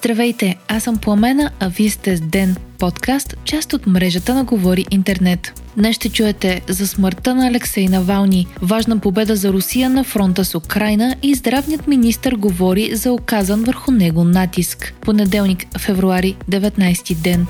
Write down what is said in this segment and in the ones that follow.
Здравейте, аз съм Пламена, а вие сте с Ден, подкаст, част от мрежата на Говори Интернет. Днес ще чуете за смъртта на Алексей Навални, важна победа за Русия на фронта с Украина и здравният министр говори за оказан върху него натиск. Понеделник, февруари, 19 ден.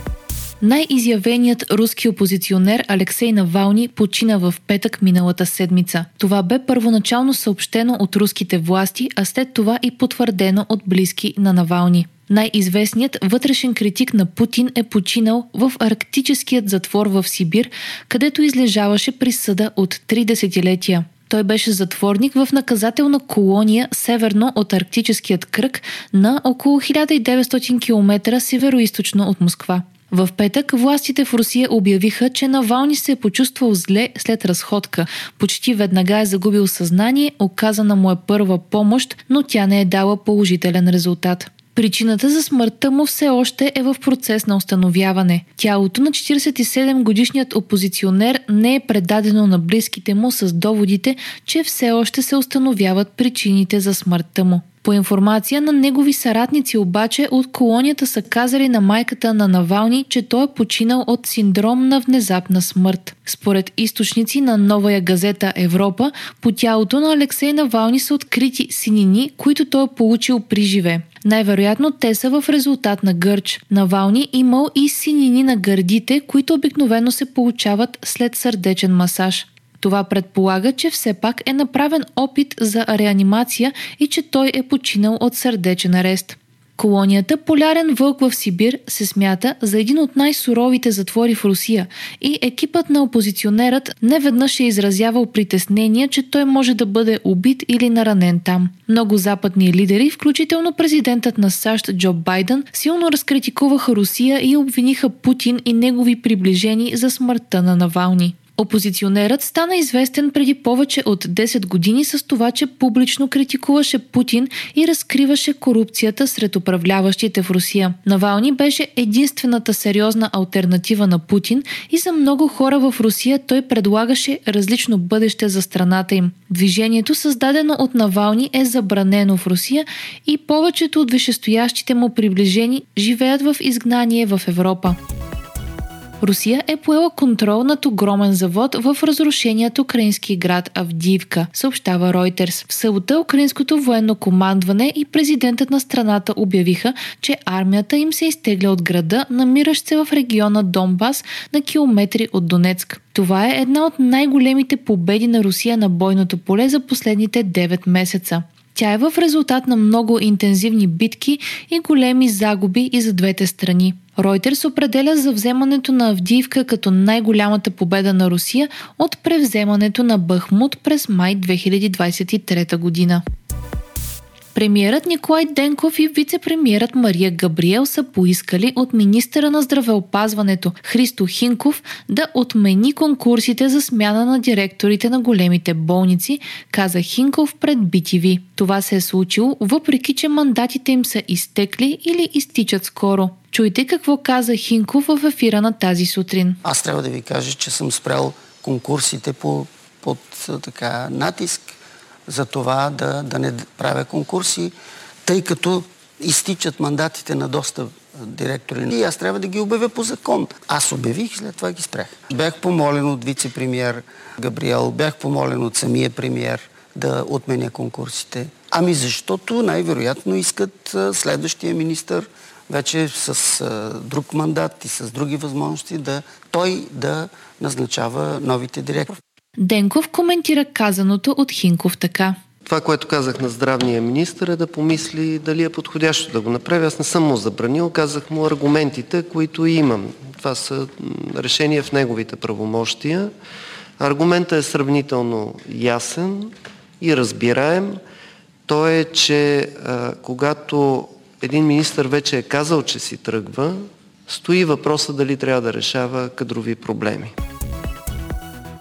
Най-изявеният руски опозиционер Алексей Навални почина в петък миналата седмица. Това бе първоначално съобщено от руските власти, а след това и потвърдено от близки на Навални. Най-известният вътрешен критик на Путин е починал в арктическият затвор в Сибир, където излежаваше присъда от три десетилетия. Той беше затворник в наказателна колония северно от Арктическият кръг на около 1900 км северо от Москва. В петък властите в Русия обявиха, че Навални се е почувствал зле след разходка. Почти веднага е загубил съзнание, оказана му е първа помощ, но тя не е дала положителен резултат. Причината за смъртта му все още е в процес на установяване. Тялото на 47-годишният опозиционер не е предадено на близките му с доводите, че все още се установяват причините за смъртта му. По информация на негови съратници обаче от колонията са казали на майката на Навални, че той е починал от синдром на внезапна смърт. Според източници на новая газета Европа, по тялото на Алексей Навални са открити синини, които той е получил при живе. Най-вероятно те са в резултат на гърч. Навални имал и синини на гърдите, които обикновено се получават след сърдечен масаж. Това предполага, че все пак е направен опит за реанимация и че той е починал от сърдечен арест. Колонията Полярен вълк в Сибир се смята за един от най-суровите затвори в Русия и екипът на опозиционерът неведнъж е изразявал притеснение, че той може да бъде убит или наранен там. Много западни лидери, включително президентът на САЩ Джо Байден, силно разкритикуваха Русия и обвиниха Путин и негови приближени за смъртта на Навални. Опозиционерът стана известен преди повече от 10 години с това, че публично критикуваше Путин и разкриваше корупцията сред управляващите в Русия. Навални беше единствената сериозна альтернатива на Путин и за много хора в Русия той предлагаше различно бъдеще за страната им. Движението, създадено от Навални, е забранено в Русия и повечето от висшестоящите му приближени живеят в изгнание в Европа. Русия е поела контрол над огромен завод в разрушеният украински град Авдиевка, съобщава Reuters. В събота украинското военно командване и президентът на страната обявиха, че армията им се изтегля от града, намиращ се в региона Донбас на километри от Донецк. Това е една от най-големите победи на Русия на бойното поле за последните 9 месеца. Тя е в резултат на много интензивни битки и големи загуби и за двете страни. Ройтерс определя за вземането на Авдиевка като най-голямата победа на Русия от превземането на Бахмут през май 2023 година. Премиерът Николай Денков и вице-премиерът Мария Габриел са поискали от министъра на здравеопазването Христо Хинков да отмени конкурсите за смяна на директорите на големите болници, каза Хинков пред BTV. Това се е случило, въпреки че мандатите им са изтекли или изтичат скоро. Чуйте какво каза Хинков в ефира на тази сутрин. Аз трябва да ви кажа, че съм спрял конкурсите по, под така натиск за това да, да не правя конкурси, тъй като изтичат мандатите на доста директори. И аз трябва да ги обявя по закон. Аз обявих след това ги спрях. Бях помолен от вице-премьер Габриел, бях помолен от самия премьер да отменя конкурсите. Ами защото най-вероятно искат следващия министр вече с а, друг мандат и с други възможности да той да назначава новите директори. Денков коментира казаното от Хинков така. Това, което казах на здравния министр е да помисли дали е подходящо да го направи. Аз не съм му забранил, казах му аргументите, които имам. Това са решения в неговите правомощия. Аргументът е сравнително ясен и разбираем. То е, че а, когато един министр вече е казал, че си тръгва, стои въпроса дали трябва да решава кадрови проблеми.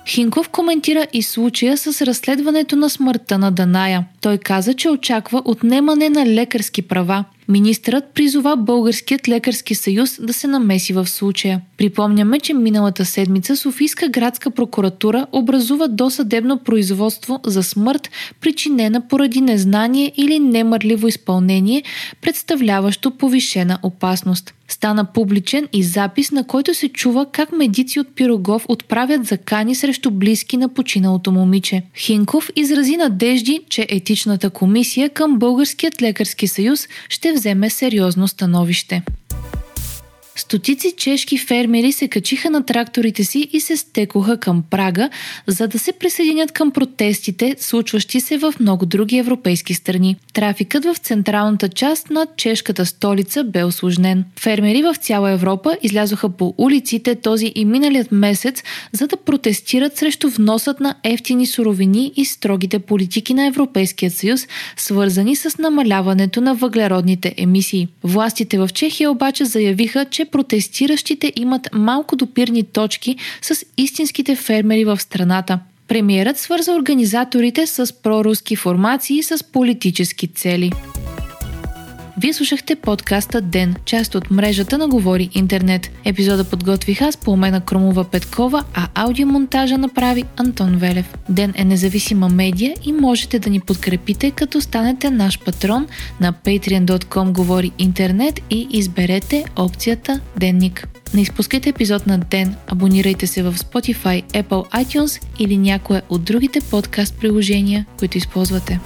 Хинков коментира и случая с разследването на смъртта на Даная. Той каза, че очаква отнемане на лекарски права. Министърът призова Българският лекарски съюз да се намеси в случая. Припомняме, че миналата седмица Софийска градска прокуратура образува досъдебно производство за смърт, причинена поради незнание или немърливо изпълнение, представляващо повишена опасност. Стана публичен и запис, на който се чува как медици от Пирогов отправят закани срещу близки на починалото момиче. Хинков изрази надежди, че етичната комисия към Българският лекарски съюз ще вземе сериозно становище. Стотици чешки фермери се качиха на тракторите си и се стекоха към Прага, за да се присъединят към протестите, случващи се в много други европейски страни. Трафикът в централната част на чешката столица бе осложнен. Фермери в цяла Европа излязоха по улиците този и миналият месец, за да протестират срещу вносът на ефтини суровини и строгите политики на Европейския съюз, свързани с намаляването на въглеродните емисии. Властите в Чехия обаче заявиха, че протестиращите имат малко допирни точки с истинските фермери в страната. Премиерът свърза организаторите с проруски формации с политически цели. Вие слушахте подкаста Ден, част от мрежата на Говори Интернет. Епизода подготвих аз по умена Кромова Петкова, а аудиомонтажа направи Антон Велев. Ден е независима медия и можете да ни подкрепите, като станете наш патрон на patreon.com Говори Интернет и изберете опцията Денник. Не изпускайте епизод на ден, абонирайте се в Spotify, Apple iTunes или някое от другите подкаст приложения, които използвате.